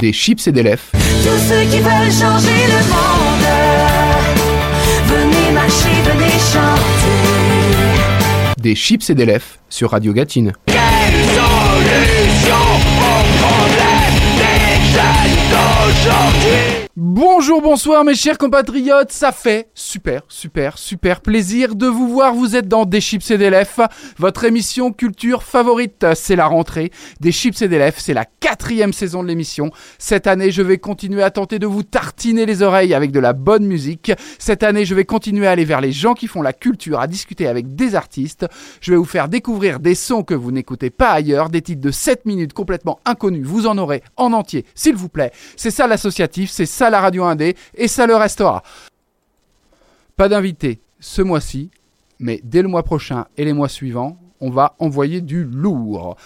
Des chips et des lèvres. Tous ceux qui veulent changer le monde, venez marcher, venez chanter. Des chips et des lèvres sur Radio Gatine. Bonjour, bonsoir mes chers compatriotes, ça fait super, super, super plaisir de vous voir. Vous êtes dans Des Chips et des Lèvres, votre émission culture favorite. C'est la rentrée. Des Chips et des Lèvres, c'est la quatrième saison de l'émission. Cette année, je vais continuer à tenter de vous tartiner les oreilles avec de la bonne musique. Cette année, je vais continuer à aller vers les gens qui font la culture, à discuter avec des artistes. Je vais vous faire découvrir des sons que vous n'écoutez pas ailleurs, des titres de 7 minutes complètement inconnus. Vous en aurez en entier, s'il vous plaît. C'est ça l'associatif, c'est ça la radio indé, et ça le restera. Pas d'invité ce mois-ci, mais dès le mois prochain et les mois suivants, on va envoyer du lourd.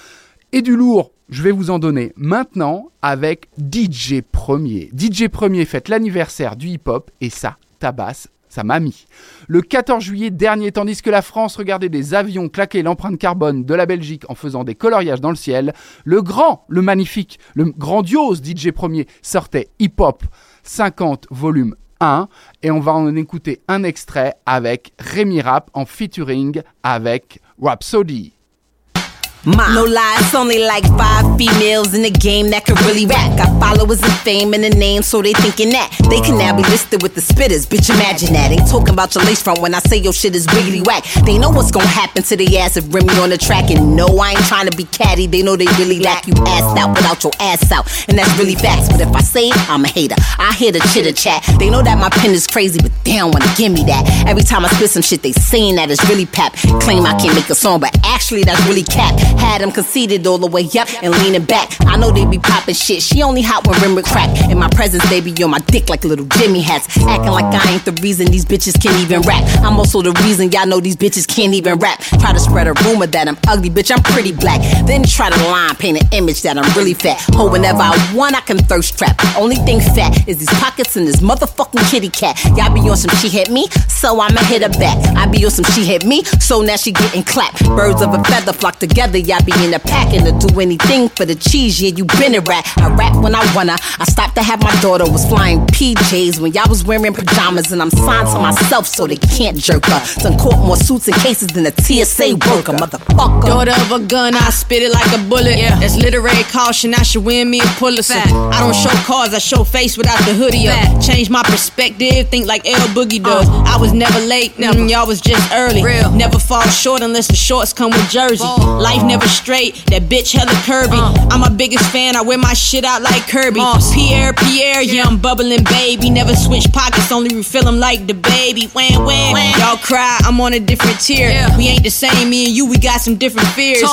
Et du lourd, je vais vous en donner maintenant avec DJ Premier. DJ Premier fête l'anniversaire du hip-hop et ça tabasse sa mamie. Le 14 juillet dernier, tandis que la France regardait des avions claquer l'empreinte carbone de la Belgique en faisant des coloriages dans le ciel, le grand, le magnifique, le grandiose DJ Premier sortait Hip Hop 50 volume 1 et on va en écouter un extrait avec Rémi Rap en featuring avec Rhapsody. No lie, it's only like five females in the game that can really rap. Got followers and fame and a name, so they thinking that they can now be listed with the spitters. Bitch, imagine that. Ain't talking about your lace front when I say your shit is wiggly whack. They know what's gonna happen to the ass if Remy on the track. And no, I ain't trying to be catty. They know they really lack you ass out without your ass out. And that's really facts. But if I say it, I'm a hater. I hear the chitter chat. They know that my pen is crazy, but they don't wanna give me that. Every time I spit some shit, they saying that it's really pap. Claim I can't make a song, but actually that's really cap. Had them conceited all the way up and leaning back. I know they be popping shit. She only hot when rim crack. In my presence, they be on my dick like little Jimmy hats. Acting like I ain't the reason these bitches can't even rap. I'm also the reason y'all know these bitches can't even rap. Try to spread a rumor that I'm ugly, bitch, I'm pretty black. Then try to line paint an image that I'm really fat. Ho, whenever I want, I can thirst trap. Only thing fat is these pockets and this motherfucking kitty cat. Y'all be on some she hit me, so I'ma hit her back. I be on some she hit me, so now she getting clapped. Birds of a feather flock together, y'all be in the pack and to do anything for the cheese. Yeah, you been a rat. I rap when I wanna. I stopped to have my daughter was flying PJs when y'all was wearing pajamas, and I'm signed to myself so they can't jerk her. Done caught more suits and cases than a TSA worker, motherfucker. Daughter of a gun, I spit it like a bullet. Yeah. That's literary caution. I should win me a Pulitzer. I don't show cars, I show face without the hoodie up. Change my perspective, think like L Boogie does. I was never late, never. Mm, y'all was just early. Real. Never fall short unless the shorts come with jersey. Life never straight, that bitch hella curvy. I'm my biggest fan, I wear my shit out like Kirby. Pierre, Pierre, yeah, I'm bubbling baby. Never switch pockets, only refill them like the baby. Wham, wham. Y'all cry, I'm on a different tier. We ain't the same, me and you, we got some different fears.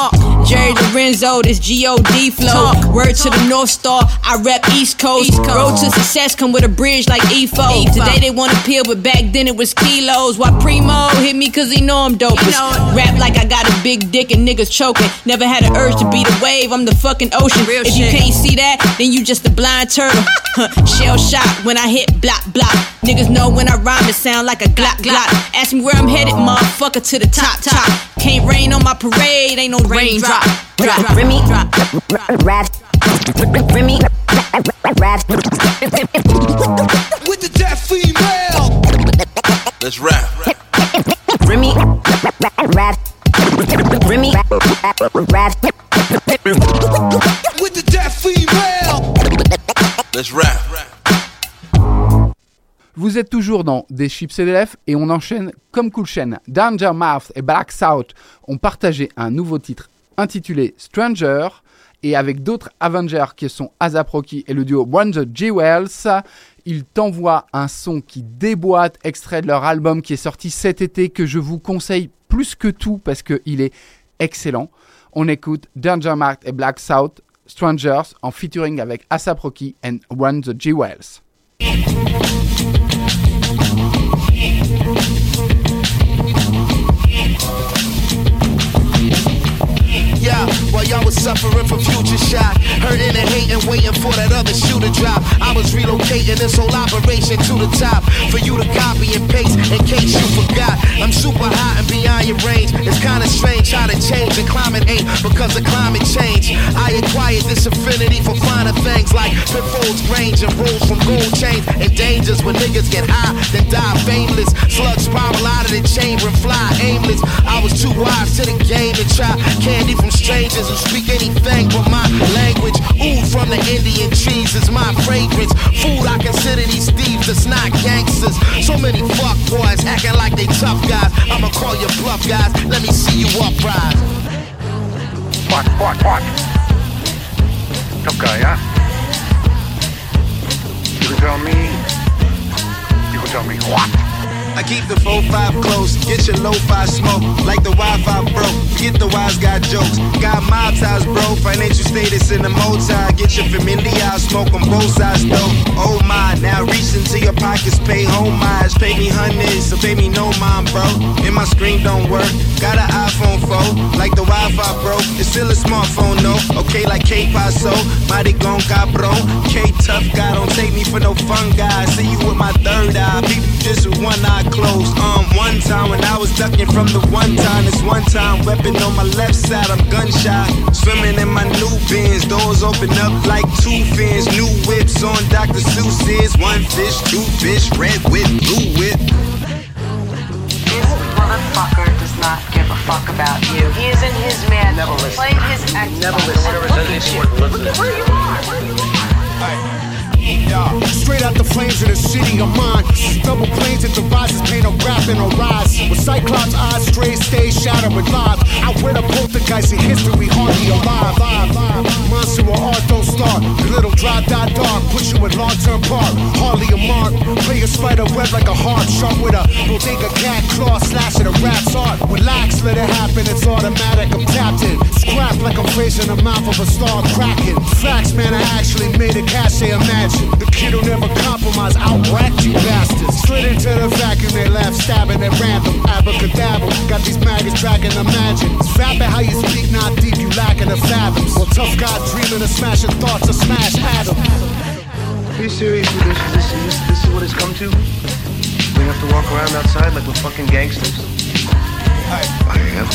Jerry Lorenzo, this G-O-D flow. Word to the North Star, I rep East Coast. Road to success come with a bridge like EFO. Today they wanna peel, but back then it was kilos. Why Primo hit me cause he know I'm dope. Rap like I got a big dick and niggas choking. Never had an urge to be the wave, I'm the fucking ocean. Real if you can't see that, then you just a blind turtle. Shell shot when I hit block block. Niggas know when I rhyme it sound like a glock glock. Ask me where I'm headed, motherfucker, to the top top. Can't rain on my parade, ain't no raindrop. Drop, Remy, drop, rap, Remy, rap. with the deaf female. Let's rap. With the deaf female. Let's rap. Vous êtes toujours dans Des Chips et des Lèvres et on enchaîne comme cool chaîne. Danger Mouth et Black South ont partagé un nouveau titre intitulé Stranger et avec d'autres Avengers qui sont Azap Rocky et le duo One the Jewels, ils t'envoient un son qui déboîte, extrait de leur album qui est sorti cet été que je vous conseille plus que tout parce qu'il est excellent. On écoute Danger Mouth et Black South Strangers en featuring avec Asap Rocky and One the Jewels. Yeah, hurting and hating, waiting for that other shoe to drop. I was relocating this whole operation to the top for you to copy and paste in case you forgot. I'm super hot and beyond your range. It's kinda strange how to change. The climate ain't because of climate change. I acquired this affinity for finer things like pitfalls, range, and rolls from gold chains. And dangers when niggas get high, then die fameless. Slugs spiral out of the chamber and fly aimless. I was too wise to the game to try candy from strangers who speak anything but my language. Ooh, from the Indian cheese is my fragrance. Food, I consider these thieves that's not gangsters. So many fuck boys acting like they tough guys. I'ma call you bluff guys. Let me see you uprise. What, what, what? Tough guy, huh? You can tell me. You can tell me what? I keep the 4-5 close, get low-fi smoke Like the Wi-Fi broke, Get the wise guy jokes. Got mob ties bro, financial status in the multi Get your familiar, smoke on both sides though. Oh my, now reach into your pockets, pay homage. Pay me hundreds, so pay me no mind bro. And my screen don't work, got an iPhone 4 Like the Wi-Fi broke, it's still a smartphone no Okay like K-Paso, mighty gon' cabrón K-Tough guy, don't take me for no fun guy. See you with my third eye, people just with one eye closed. Um, one time when I was ducking from the one time, It's one time weapon on my left side, I'm gunshot. Swimming in my new bins, doors open up like two fins. New whips on Dr. Seuss's. One fish, two fish, red whip, blue whip. This motherfucker does not give a fuck about you. He is in his man. Never listen. Played his Xbox. Never listen. Never says anything worth listening. Where you are? Where you are? Straight out the flames of the city of mine. Double planes and devices paint a rap and a rise. With Cyclops eyes, straight stay shadow with live. I wear the poltergeist in history, hardly alive. Live, live. Monster or art don't start. Little dry dot dark, put you in long term park. Hardly a mark. Play a spider web like a heart, sharp with a bodega cat claw, slash at a rap's art. Relax, let it happen, it's automatic. I'm tapped in. Scrap like I'm facing the mouth of a star cracking. Facts, man, I actually made a cash, they The kid who never compromise, outracked you bastards. Slid into the vacuum, they laugh, stabbing at random. Abracadabra, got these maggots tracking imagine. It's vapid how you speak, not deep, you lacking the fathoms. Well, tough guy dreaming of smashing thoughts to smash atoms. Are you serious with this? Is this, is this, this is what it's come to? We have to walk around outside like we're fucking gangsters? I am.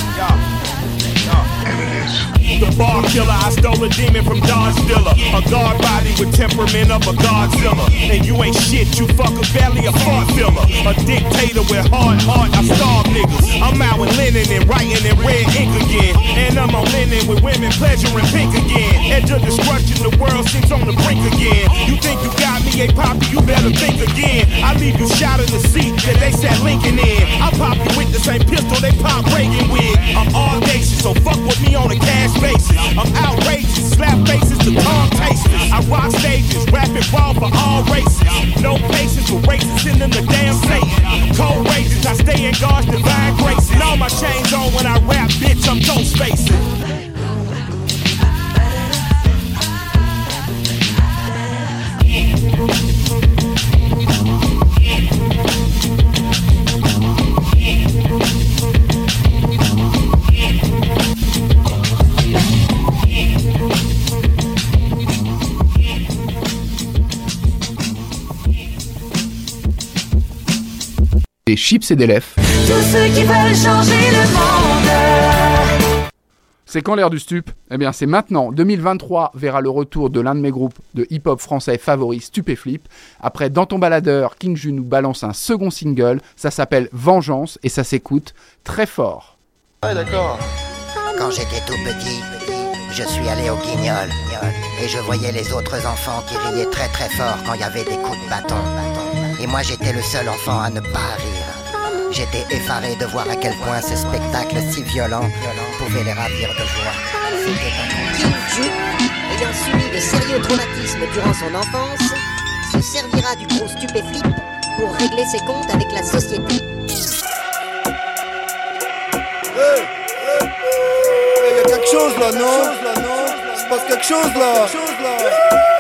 It is. The bar killer, I stole a demon from Dodge Dilla. A guard body with temperament of a Godzilla. And you ain't shit, you fuck a belly, a fart filler. A dictator with hard heart, I starve niggas. I'm out with linen and writing in red ink again. And I'm on linen with women pleasuring pink again. Edge of destruction, the world seems on the brink again. You think you got me, a poppy, you better think again. I leave you shot in the seat that they sat Lincoln in. I pop you with the same pistol they pop Reagan with. I'm audacious, so fuck with me on a cash basis. I'm outrageous, slap faces to tongue tasters. I rock stages, rapping raw for all races. No patience for racists in the damn Satan. Cold rages, I stay in God's divine grace. And all my chains on when I rap, bitch, I'm ghost facing. Des chips et des lèvres. Tous ceux qui veulent changer le monde. C'est quand l'ère du stup? Eh bien, c'est maintenant. 2023 verra le retour de l'un de mes groupes de hip-hop français favoris, Stupéflip. Après Dans ton baladeur, King Ju nous balance un second single. Ça s'appelle Vengeance et ça s'écoute très fort. Ouais, d'accord. Quand j'étais tout petit, je suis allé au guignol et je voyais les autres enfants qui riaient très très fort quand il y avait des coups de bâton. Et moi j'étais le seul enfant à ne pas rire. J'étais effaré de voir à quel point ce spectacle si violent pouvait les ravir de joie. C'était un- ayant subi de sérieux traumatismes durant son enfance, se servira du gros stupéflip pour régler ses comptes avec la société. Il y a quelque chose là, non? Il se passe quelque chose là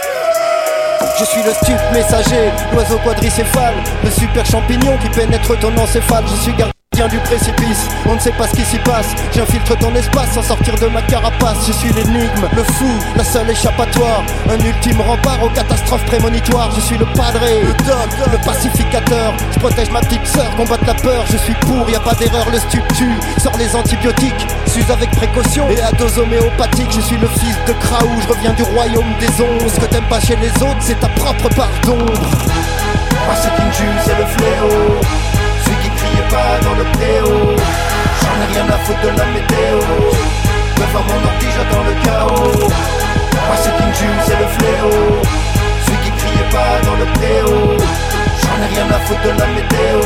Je suis le stup messager, l'oiseau quadricéphale, le super champignon qui pénètre ton encéphale. Je suis vient du précipice. On ne sait pas ce qui s'y passe. J'infiltre ton espace sans sortir de ma carapace. Je suis l'énigme, le fou, la seule échappatoire. Un ultime rempart aux catastrophes prémonitoires. Je suis le padré, le doc, le pacificateur. Je protège ma petite sœur, combattre la peur. Je suis pour, y a pas d'erreur, le stup tue. Sors les antibiotiques, s'use avec précaution. Et à dose homéopathique, je suis le fils de Kraou. Je reviens du royaume des ondes. Ce que t'aimes pas chez les autres, c'est ta propre part d'ombre. Moi c'est King c'est le fléau J'en ai rien à foutre de la météo. Devant mon ordi j'attends le chaos. Moi c'est King c'est le fléau. Celui qui criait pas dans le préau J'en ai rien à foutre de la météo.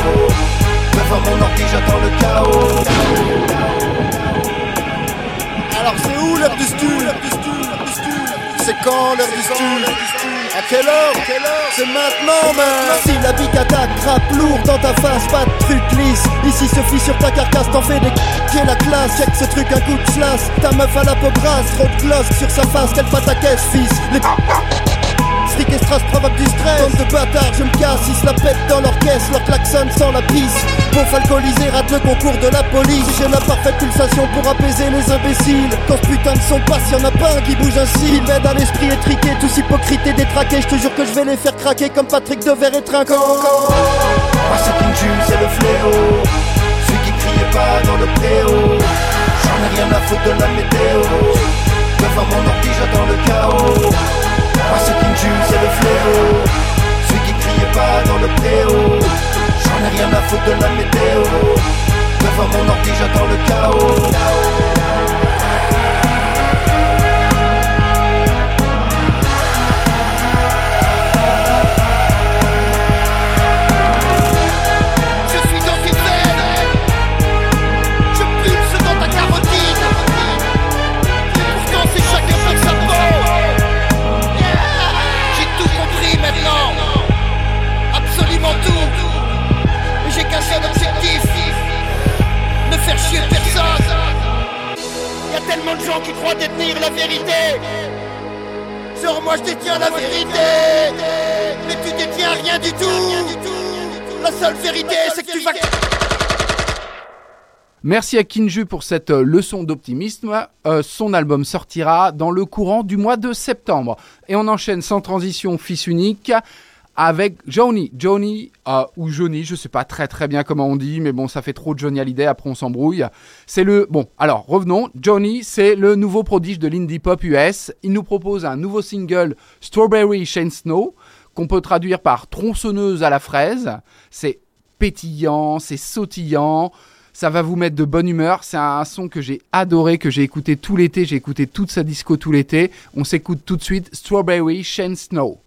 Devant mon ordi j'attends le chaos. Alors c'est où l'heure du C'est quand l'heure du à quelle heure, C'est maintenant, man. Si la big attaque, lourd dans ta face, pas de truc lisse. Ici suffit sur ta carcasse, t'en fais des Qui la classe, check ce truc, un coup de slash Ta meuf à la peau grasse, trop de gloss sur sa face, qu'elle pas ta caisse, fils. Les Fric et strass provoque du stress. Comme de bâtards, je me casse, ils se la pètent dans leur caisse. Leur klaxon sans la pisse. Pour alcoolisé, rate le concours de la police. J'ai la parfaite pulsation pour apaiser les imbéciles. Quand ce putain de son passe, y'en a pas un qui bouge ainsi Il m'aide à l'esprit étriqué, tous hypocrites et détraqués. Je te jure que je vais les faire craquer comme Patrick Devers et Trinquant. Moi c'est King c'est le fléau. Celui qui criait pas dans le préau. J'en ai rien à foutre de la météo. Devant mon ordi j'attends le chaos Merci à Kinju pour cette euh, leçon d'optimisme. Euh, son album sortira dans le courant du mois de septembre. Et on enchaîne sans transition, fils unique avec Johnny. Johnny euh, ou Johnny, je sais pas très très bien comment on dit, mais bon, ça fait trop Johnny Hallyday, après on s'embrouille. C'est le. Bon, alors revenons. Johnny, c'est le nouveau prodige de l'indie pop US. Il nous propose un nouveau single, Strawberry Shane Snow, qu'on peut traduire par tronçonneuse à la fraise. C'est pétillant, c'est sautillant. Ça va vous mettre de bonne humeur. C'est un son que j'ai adoré, que j'ai écouté tout l'été. J'ai écouté toute sa disco tout l'été. On s'écoute tout de suite Strawberry Shane Snow.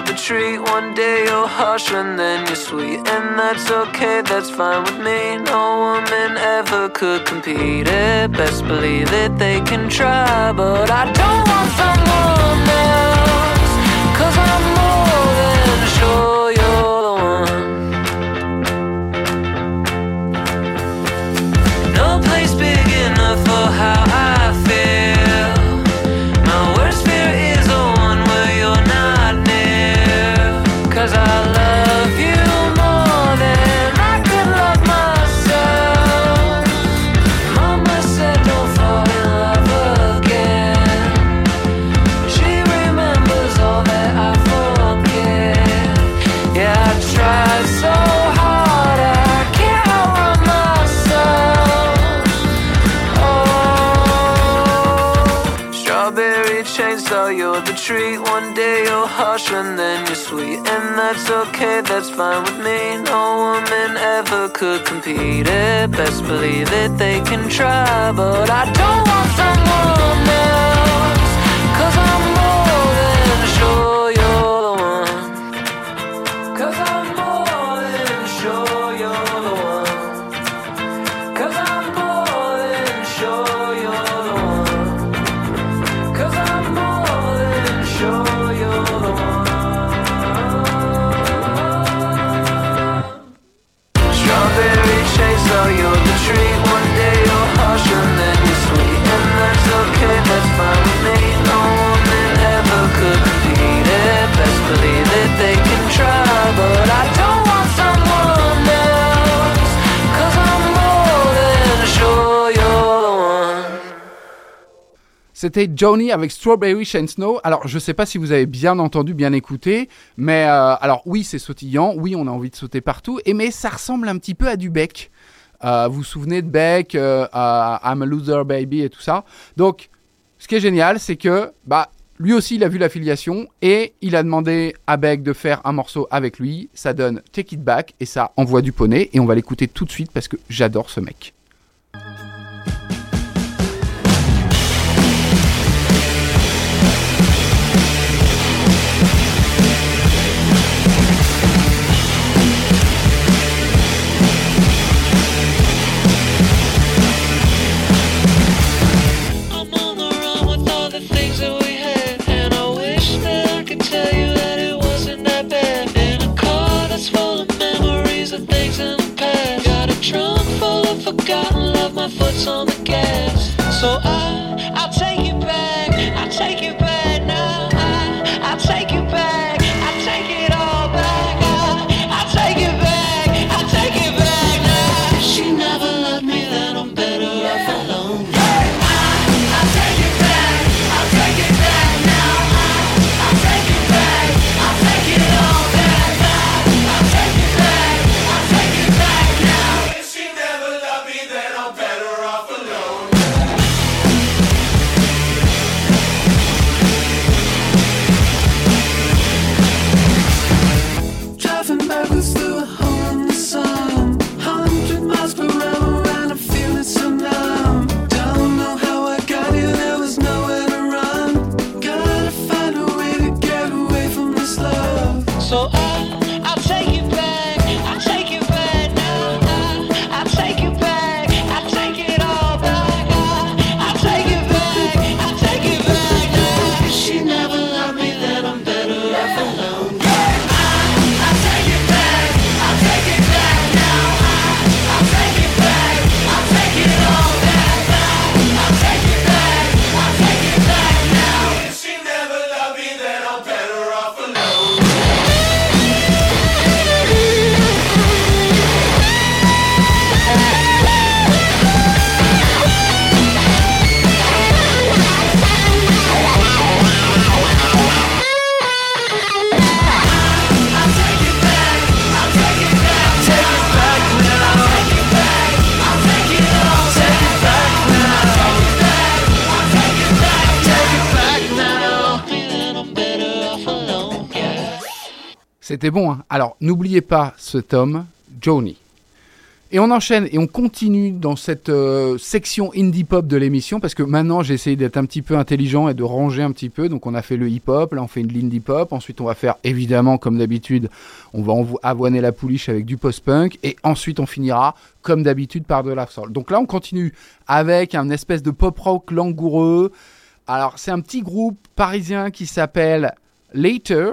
Treat. One day you're harsh and then you're sweet. And that's okay, that's fine with me. No woman ever could compete it. Best believe it, they can try. But I don't want someone else. Harsh and then you're sweet. And that's okay, that's fine with me. No woman ever could compete it. Best believe it, they can try. But I don't want someone else. C'était Johnny avec Strawberry Shane Snow. Alors, je sais pas si vous avez bien entendu, bien écouté, mais euh, alors oui, c'est sautillant, oui, on a envie de sauter partout, et mais ça ressemble un petit peu à du Beck. Euh, vous vous souvenez de Beck, euh, I'm a Loser Baby et tout ça. Donc, ce qui est génial, c'est que bah lui aussi, il a vu l'affiliation et il a demandé à Beck de faire un morceau avec lui. Ça donne Take It Back et ça envoie du poney et on va l'écouter tout de suite parce que j'adore ce mec. My foot's on the gas. So I, I'll travels still. C'était bon. hein. Alors, n'oubliez pas ce tome, Johnny. Et on enchaîne et on continue dans cette euh, section indie pop de l'émission parce que maintenant j'ai essayé d'être un petit peu intelligent et de ranger un petit peu. Donc on a fait le hip hop, là on fait de l'indie pop. Ensuite on va faire évidemment comme d'habitude, on va avoiner la pouliche avec du post punk et ensuite on finira comme d'habitude par de la soul. Donc là on continue avec un espèce de pop rock langoureux. Alors c'est un petit groupe parisien qui s'appelle Later.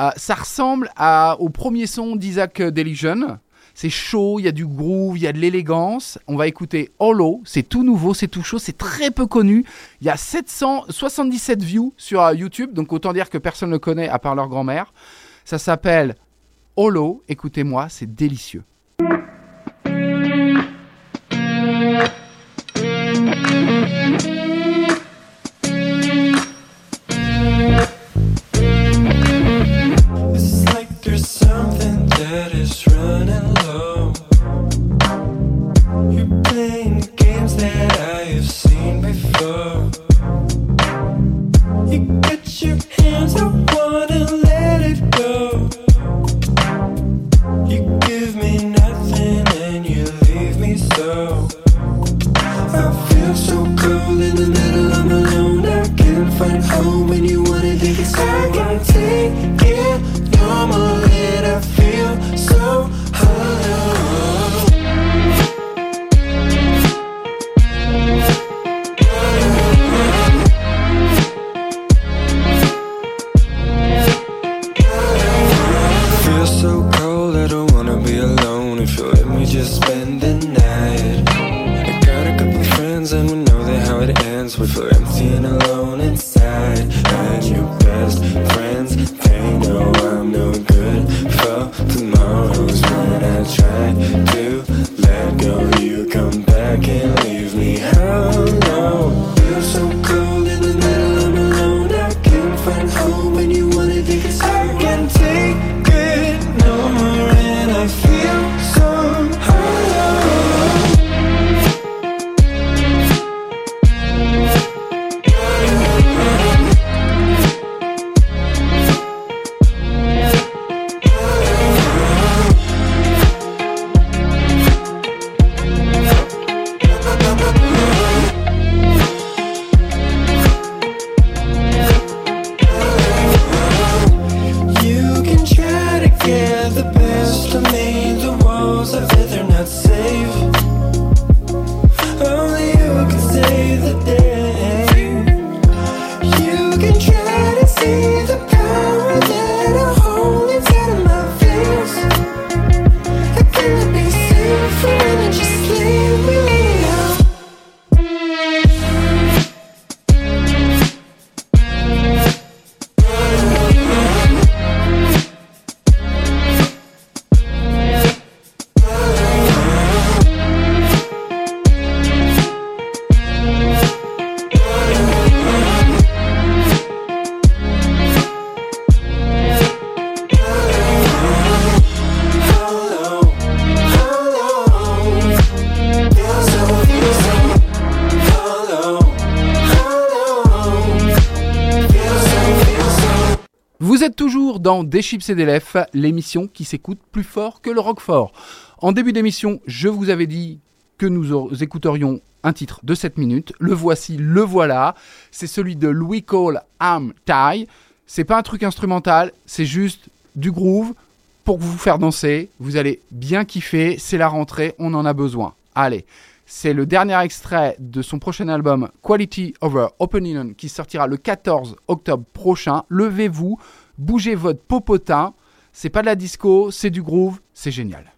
Euh, ça ressemble au premier son d'Isaac Deligion. C'est chaud, il y a du groove, il y a de l'élégance. On va écouter Hollow, c'est tout nouveau, c'est tout chaud, c'est très peu connu. Il y a 777 views sur euh, YouTube, donc autant dire que personne ne le connaît à part leur grand-mère. Ça s'appelle Hollow, écoutez-moi, c'est délicieux. des chips et des lèvres, l'émission qui s'écoute plus fort que le roquefort. En début d'émission, je vous avais dit que nous écouterions un titre de 7 minutes. Le voici, le voilà. C'est celui de Louis Cole Am Tie. C'est pas un truc instrumental, c'est juste du groove pour vous faire danser. Vous allez bien kiffer, c'est la rentrée, on en a besoin. Allez, c'est le dernier extrait de son prochain album Quality Over Opinion qui sortira le 14 octobre prochain. Levez-vous, bougez votre popotin. C'est pas de la disco, c'est du groove, c'est génial.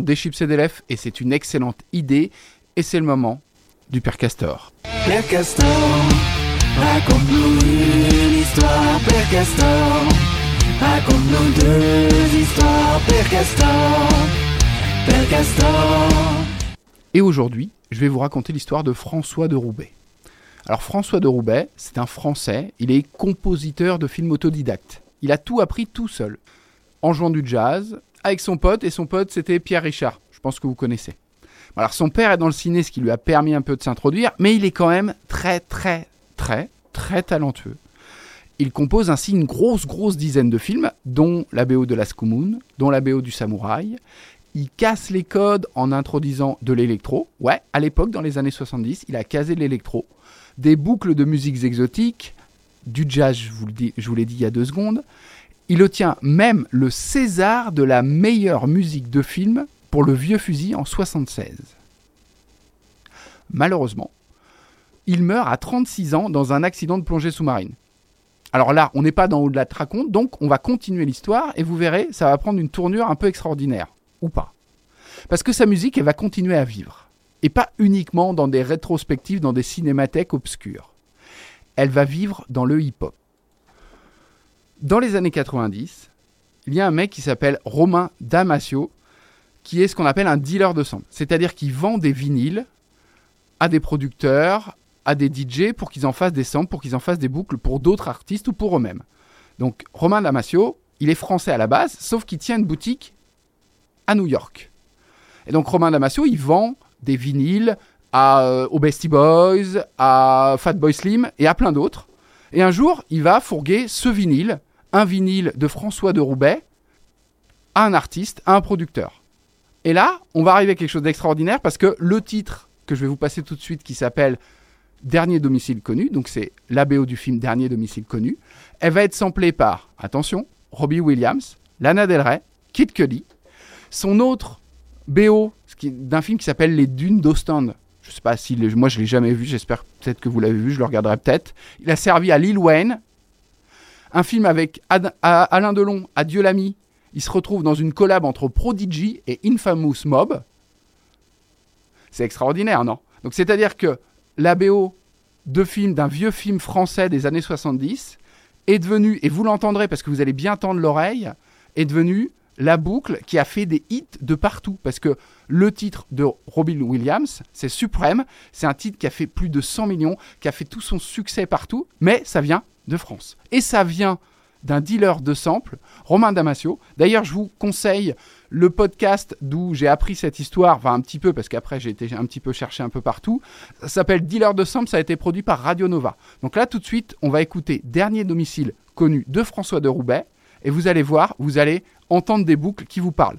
Dans Des chips et des lèvres et c'est une excellente idée et c'est le moment du Père Castor. Père Castor, raconte-nous une histoire, Père Castor. Raconte-nous deux histoires, Père Castor. Père Castor. Et aujourd'hui, je vais vous raconter l'histoire de François de Roubaix. Alors François de Roubaix, c'est un Français, il est compositeur de films autodidactes. Il a tout appris tout seul, en jouant du jazz, avec son pote, et son pote c'était Pierre Richard, je pense que vous connaissez. Alors son père est dans le ciné, ce qui lui a permis un peu de s'introduire, mais il est quand même très très très très talentueux. Il compose ainsi une grosse grosse dizaine de films, dont la BO de Last Moon, dont la BO du Samouraï. Il casse les codes en introduisant de l'électro. Ouais, à l'époque, dans les années 70, il a casé de l'électro. Des boucles de musiques exotiques, du jazz, je vous l'ai dit il y a deux secondes. Il obtient même le César de la meilleure musique de film pour le vieux fusil en 76. Malheureusement, il meurt à 36 ans dans un accident de plongée sous-marine. Alors là, on n'est pas dans au-delà de raconte, donc on va continuer l'histoire et vous verrez, ça va prendre une tournure un peu extraordinaire. Ou pas. Parce que sa musique, elle va continuer à vivre. Et pas uniquement dans des rétrospectives, dans des cinémathèques obscures. Elle va vivre dans le hip-hop. Dans les années 90, il y a un mec qui s'appelle Romain Damasio, qui est ce qu'on appelle un dealer de samples. C'est-à-dire qu'il vend des vinyles à des producteurs, à des DJ pour qu'ils en fassent des samples, pour qu'ils en fassent des boucles pour d'autres artistes ou pour eux-mêmes. Donc Romain Damasio, il est français à la base, sauf qu'il tient une boutique à New York. Et donc Romain Damasio, il vend des vinyles à, euh, aux Beastie Boys, à Fatboy Slim et à plein d'autres. Et un jour, il va fourguer ce vinyle, un vinyle de François de Roubaix, à un artiste, à un producteur. Et là, on va arriver à quelque chose d'extraordinaire parce que le titre que je vais vous passer tout de suite, qui s'appelle Dernier domicile connu, donc c'est l'ABO du film Dernier domicile connu, elle va être samplée par, attention, Robbie Williams, Lana Del Rey, Kid Cudi, son autre BO d'un film qui s'appelle Les Dunes d'Ostende. Je sais pas si moi je l'ai jamais vu, j'espère peut-être que vous l'avez vu, je le regarderai peut-être. Il a servi à Lil Wayne, un film avec Alain Delon, Adieu l'ami. Il se retrouve dans une collab entre Prodigy et Infamous Mob. C'est extraordinaire, non? Donc c'est-à-dire que la BO de film d'un vieux film français des années 70 est devenue, et vous l'entendrez parce que vous allez bien tendre l'oreille, est devenue la boucle qui a fait des hits de partout. Parce que le titre de Robin Williams, c'est Suprême. C'est un titre qui a fait plus de 100 millions, qui a fait tout son succès partout, mais ça vient France. Et ça vient d'un dealer de samples, Romain Damasio. D'ailleurs, je vous conseille le podcast d'où j'ai appris cette histoire, enfin un petit peu, parce qu'après j'ai été un petit peu chercher un peu partout. Ça s'appelle Dealer de samples, ça a été produit par Radio Nova. Donc là, tout de suite, on va écouter Dernier domicile connu de François de Roubaix, et vous allez voir, vous allez entendre des boucles qui vous parlent.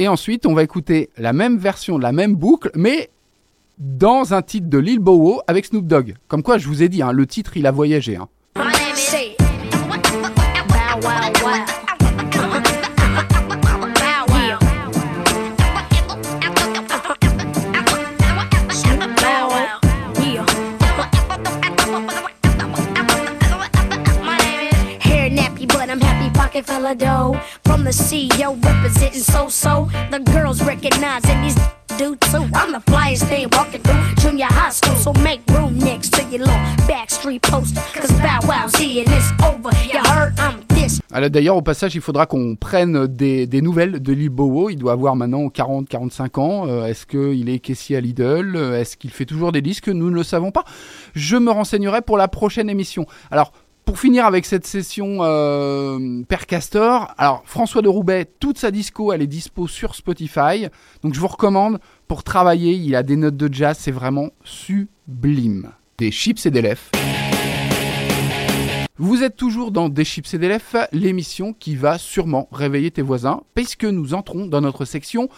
Et ensuite, on va écouter la même version, la même boucle, mais dans un titre de Lil Bowo avec Snoop Dogg. Comme quoi, je vous ai dit, hein, le titre, il a voyagé. hein. Alors, D'ailleurs, au passage, il faudra qu'on prenne des, nouvelles de Lil Bowo. Il doit avoir maintenant 40-45 ans. Euh, Est-ce qu'il est caissier à Lidl? Euh, Est-ce qu'il fait toujours des disques? Nous ne le savons pas. Je me renseignerai pour la prochaine émission. Alors, pour finir avec cette session euh, Père Castor, alors François de Roubaix, toute sa disco, elle est dispo sur Spotify. Donc je vous recommande pour travailler, il a des notes de jazz, c'est vraiment sublime. Des chips et des lèvres. Vous êtes toujours dans Des chips et des lèvres, l'émission qui va sûrement réveiller tes voisins, puisque nous entrons dans notre section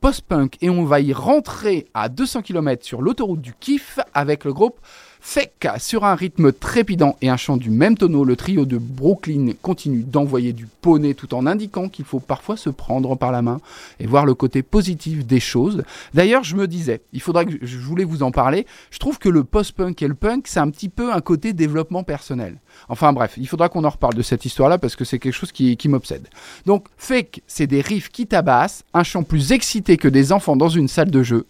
post-punk et on va y rentrer à 200 km sur l'autoroute du kiff avec le groupe Fake. Sur un rythme trépidant et un chant du même tonneau, le trio de Brooklyn continue d'envoyer du poney tout en indiquant qu'il faut parfois se prendre par la main et voir le côté positif des choses. D'ailleurs, je me disais, il faudra que je- je voulais vous en parler. Je trouve que le post-punk et le punk, c'est un petit peu un côté développement personnel. Enfin bref, il faudra qu'on en reparle de cette histoire-là parce que c'est quelque chose qui, qui m'obsède. Donc, Fake, c'est des riffs qui tabassent, un chant plus excité que des enfants dans une salle de jeu.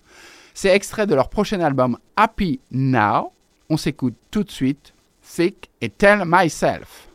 C'est extrait de leur prochain album Happy Now. On s'écoute tout de suite Fake et Tell Myself.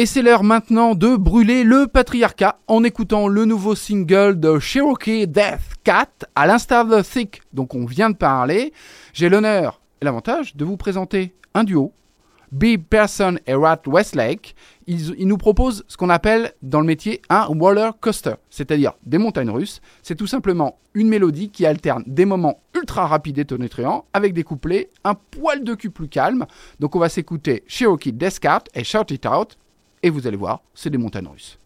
Et c'est l'heure maintenant de brûler le patriarcat en écoutant le nouveau single de Cherokee Death Cat, à l'instar de Thick, dont on vient de parler. J'ai l'honneur et l'avantage de vous présenter un duo, B. Person et Rat Westlake. Ils, ils nous proposent ce qu'on appelle dans le métier un roller coaster, c'est-à-dire des montagnes russes. C'est tout simplement une mélodie qui alterne des moments ultra rapides et tonitruants avec des couplets un poil de cul plus calme. Donc on va s'écouter Cherokee Death Cat et Shout It Out. Et vous allez voir, c'est des montagnes russes.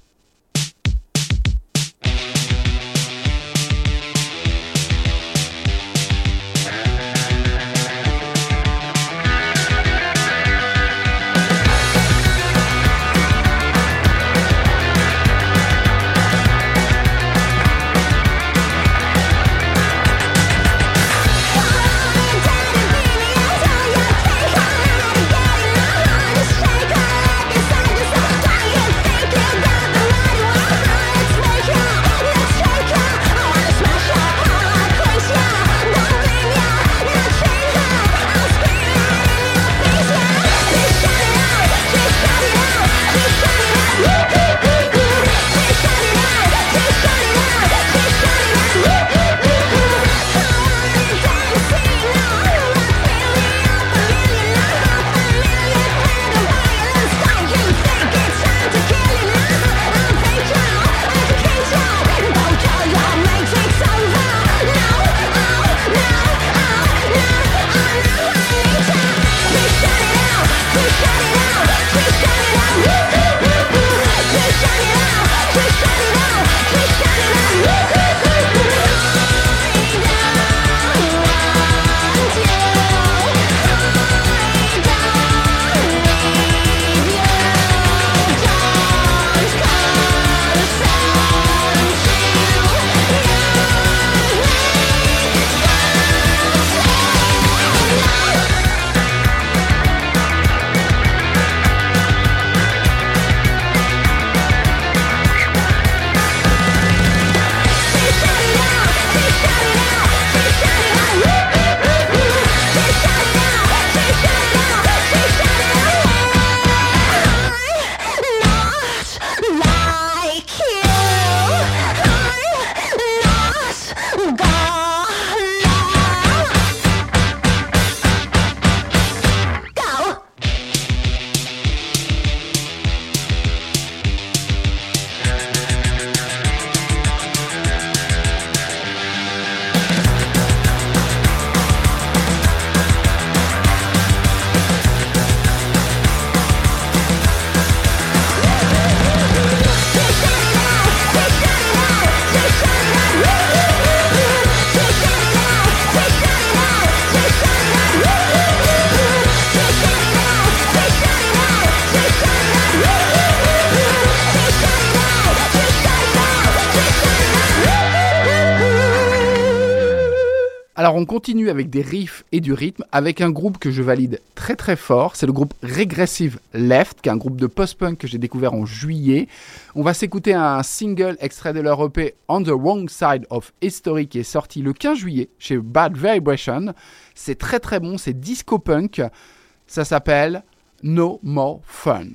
Alors on continue avec des riffs et du rythme avec un groupe que je valide très très fort, c'est le groupe Regressive Left, qui est un groupe de post-punk que j'ai découvert en juillet. On va s'écouter un single extrait de leur EP On the Wrong Side of History qui est sorti le 15 juillet chez Bad Vibration. C'est très très bon, c'est disco punk. Ça s'appelle No More Fun.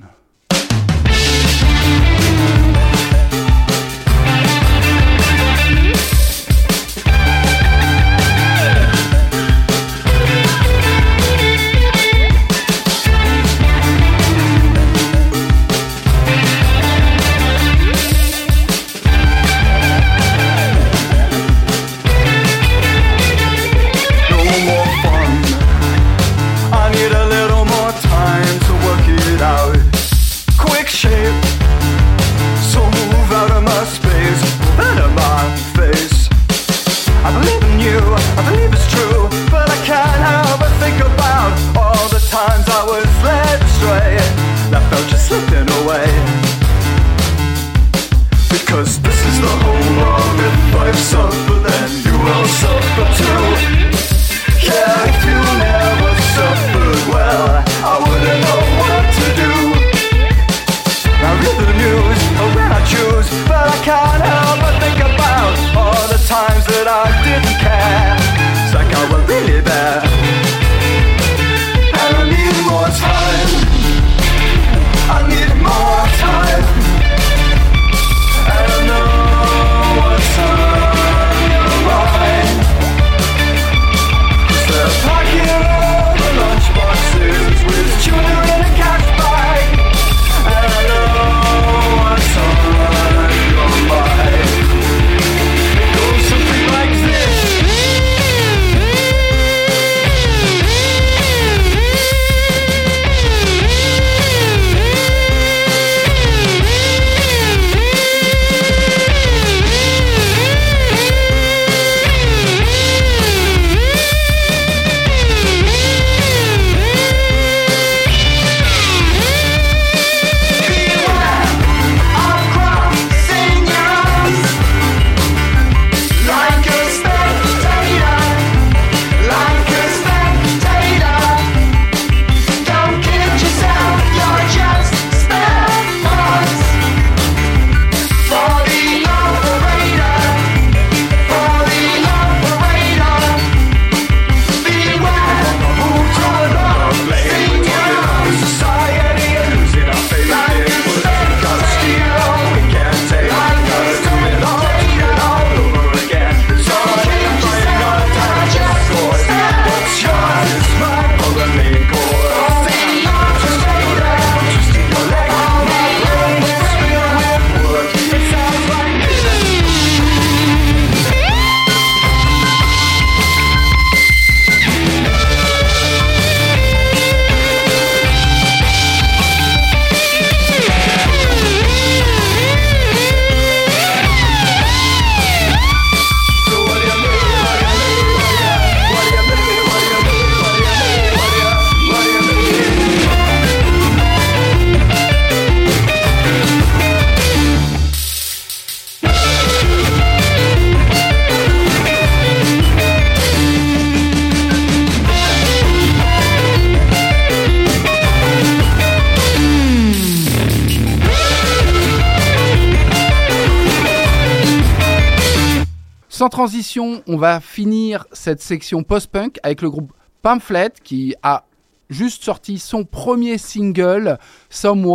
Sans transition, on va finir cette section post-punk avec le groupe Pamphlet qui a juste sorti son premier single, Some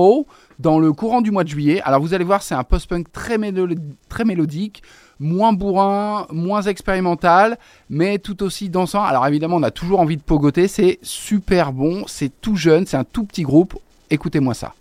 dans le courant du mois de juillet. Alors vous allez voir, c'est un post-punk très, très mélodique, moins bourrin, moins expérimental, mais tout aussi dansant. Alors évidemment, on a toujours envie de pogoter, c'est super bon, c'est tout jeune, c'est un tout petit groupe. Écoutez-moi ça.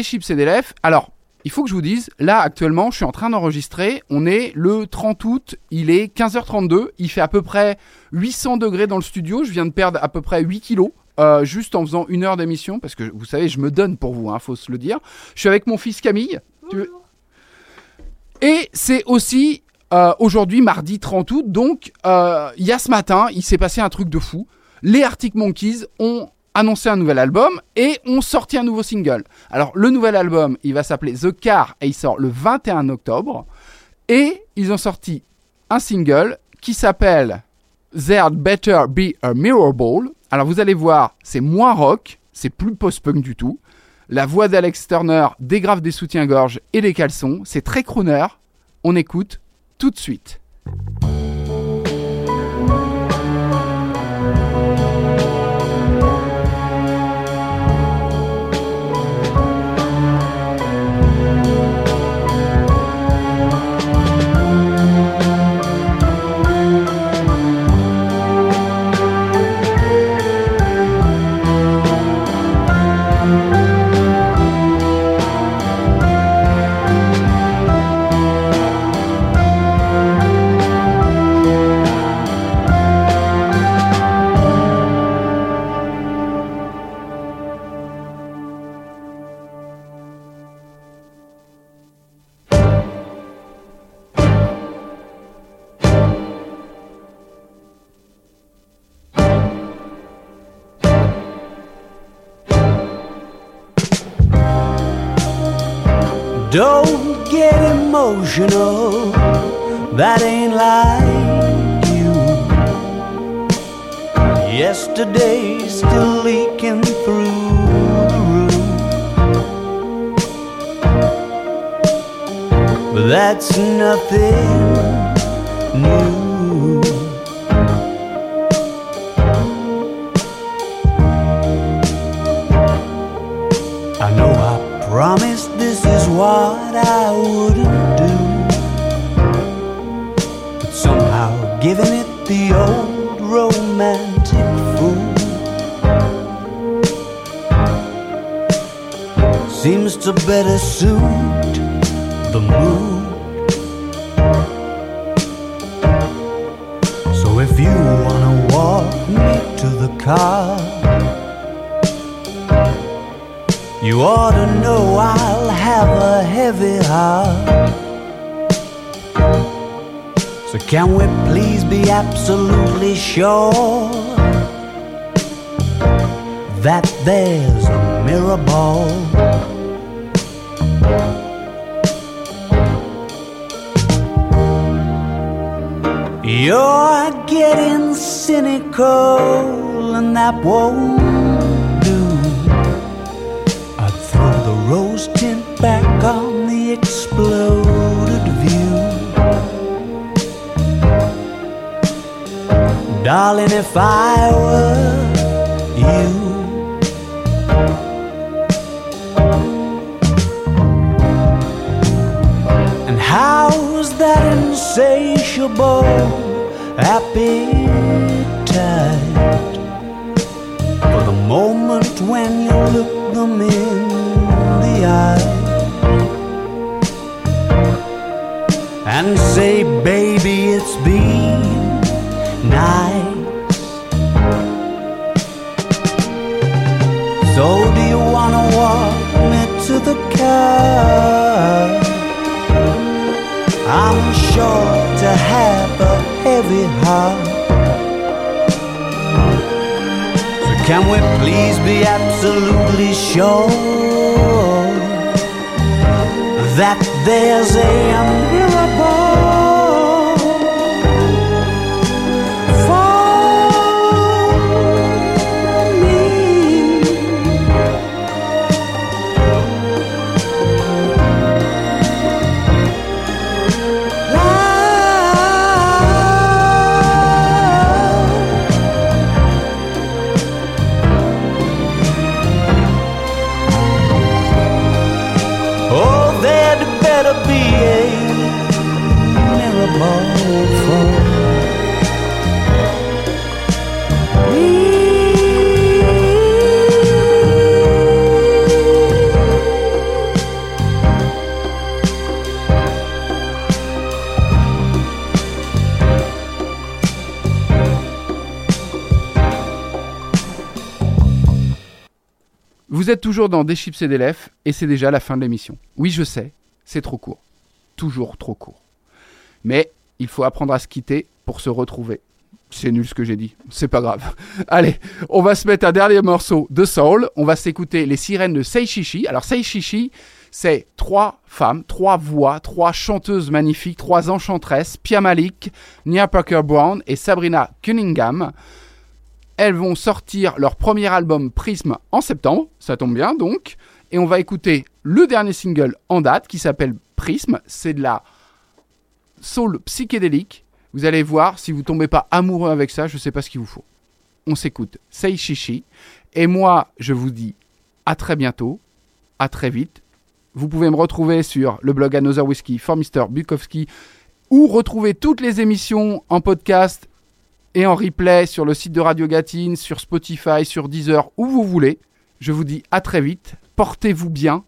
Des chips et des lèvres. Alors, il faut que je vous dise, là actuellement, je suis en train d'enregistrer. On est le 30 août, il est 15h32. Il fait à peu près 800 degrés dans le studio. Je viens de perdre à peu près 8 kilos. euh, juste en faisant une heure d'émission, parce que vous savez, je me donne pour vous, hein, faut se le dire. Je suis avec mon fils Camille. Veux- Et c'est aussi euh, aujourd'hui, mardi 30 août, donc euh, il y a ce matin, il s'est passé un truc de fou. Les Arctic Monkeys ont annoncé un nouvel album et ont sorti un nouveau single. Alors le nouvel album, il va s'appeler The Car et il sort le 21 octobre. Et ils ont sorti un single qui s'appelle There'd Better Be a Mirror Ball. Alors vous allez voir, c'est moins rock, c'est plus post-punk du tout. La voix d'Alex Turner dégrave des soutiens-gorge et des caleçons, c'est très crooner. On écoute tout de suite. to nothing car, you ought to know I'll have a heavy heart. So can we please be absolutely sure that there's a mirror ball? You're getting cynical, that won't do. I'd throw the rose tint back on the exploded view. Darling, if I were you, and how's that insatiable appetite when you look them in the eye and say, baby, it's been nice. So do you wanna walk me to the car? I'm sure to have a heavy heart. Can we please be absolutely sure that there's a miracle dans Des chips et des lèvres et c'est déjà la fin de l'émission. Oui, je sais, c'est trop court. Toujours trop court. Mais il faut apprendre à se quitter pour se retrouver. C'est nul ce que j'ai dit, c'est pas grave. Allez, on va se mettre un dernier morceau de soul. On va s'écouter les sirènes de Seishishi. Alors Seishishi, c'est trois femmes, trois voix, trois chanteuses magnifiques, trois enchantresses, Pia Malik, Nia Parker Brown et Sabrina Cunningham. Elles vont sortir leur premier album Prism en septembre, ça tombe bien donc. Et on va écouter le dernier single en date qui s'appelle Prism. C'est de la soul psychédélique. Vous allez voir, si vous tombez pas amoureux avec ça, je sais pas ce qu'il vous faut. On s'écoute Sei Shishi. Et moi, je vous dis à très bientôt, à très vite. Vous pouvez me retrouver sur le blog Another Whiskey for Mr. Bukowski ou retrouver toutes les émissions en podcast et en replay sur le site de Radio Gatine, sur Spotify, sur Deezer, où vous voulez. Je vous dis à très vite. Portez-vous bien.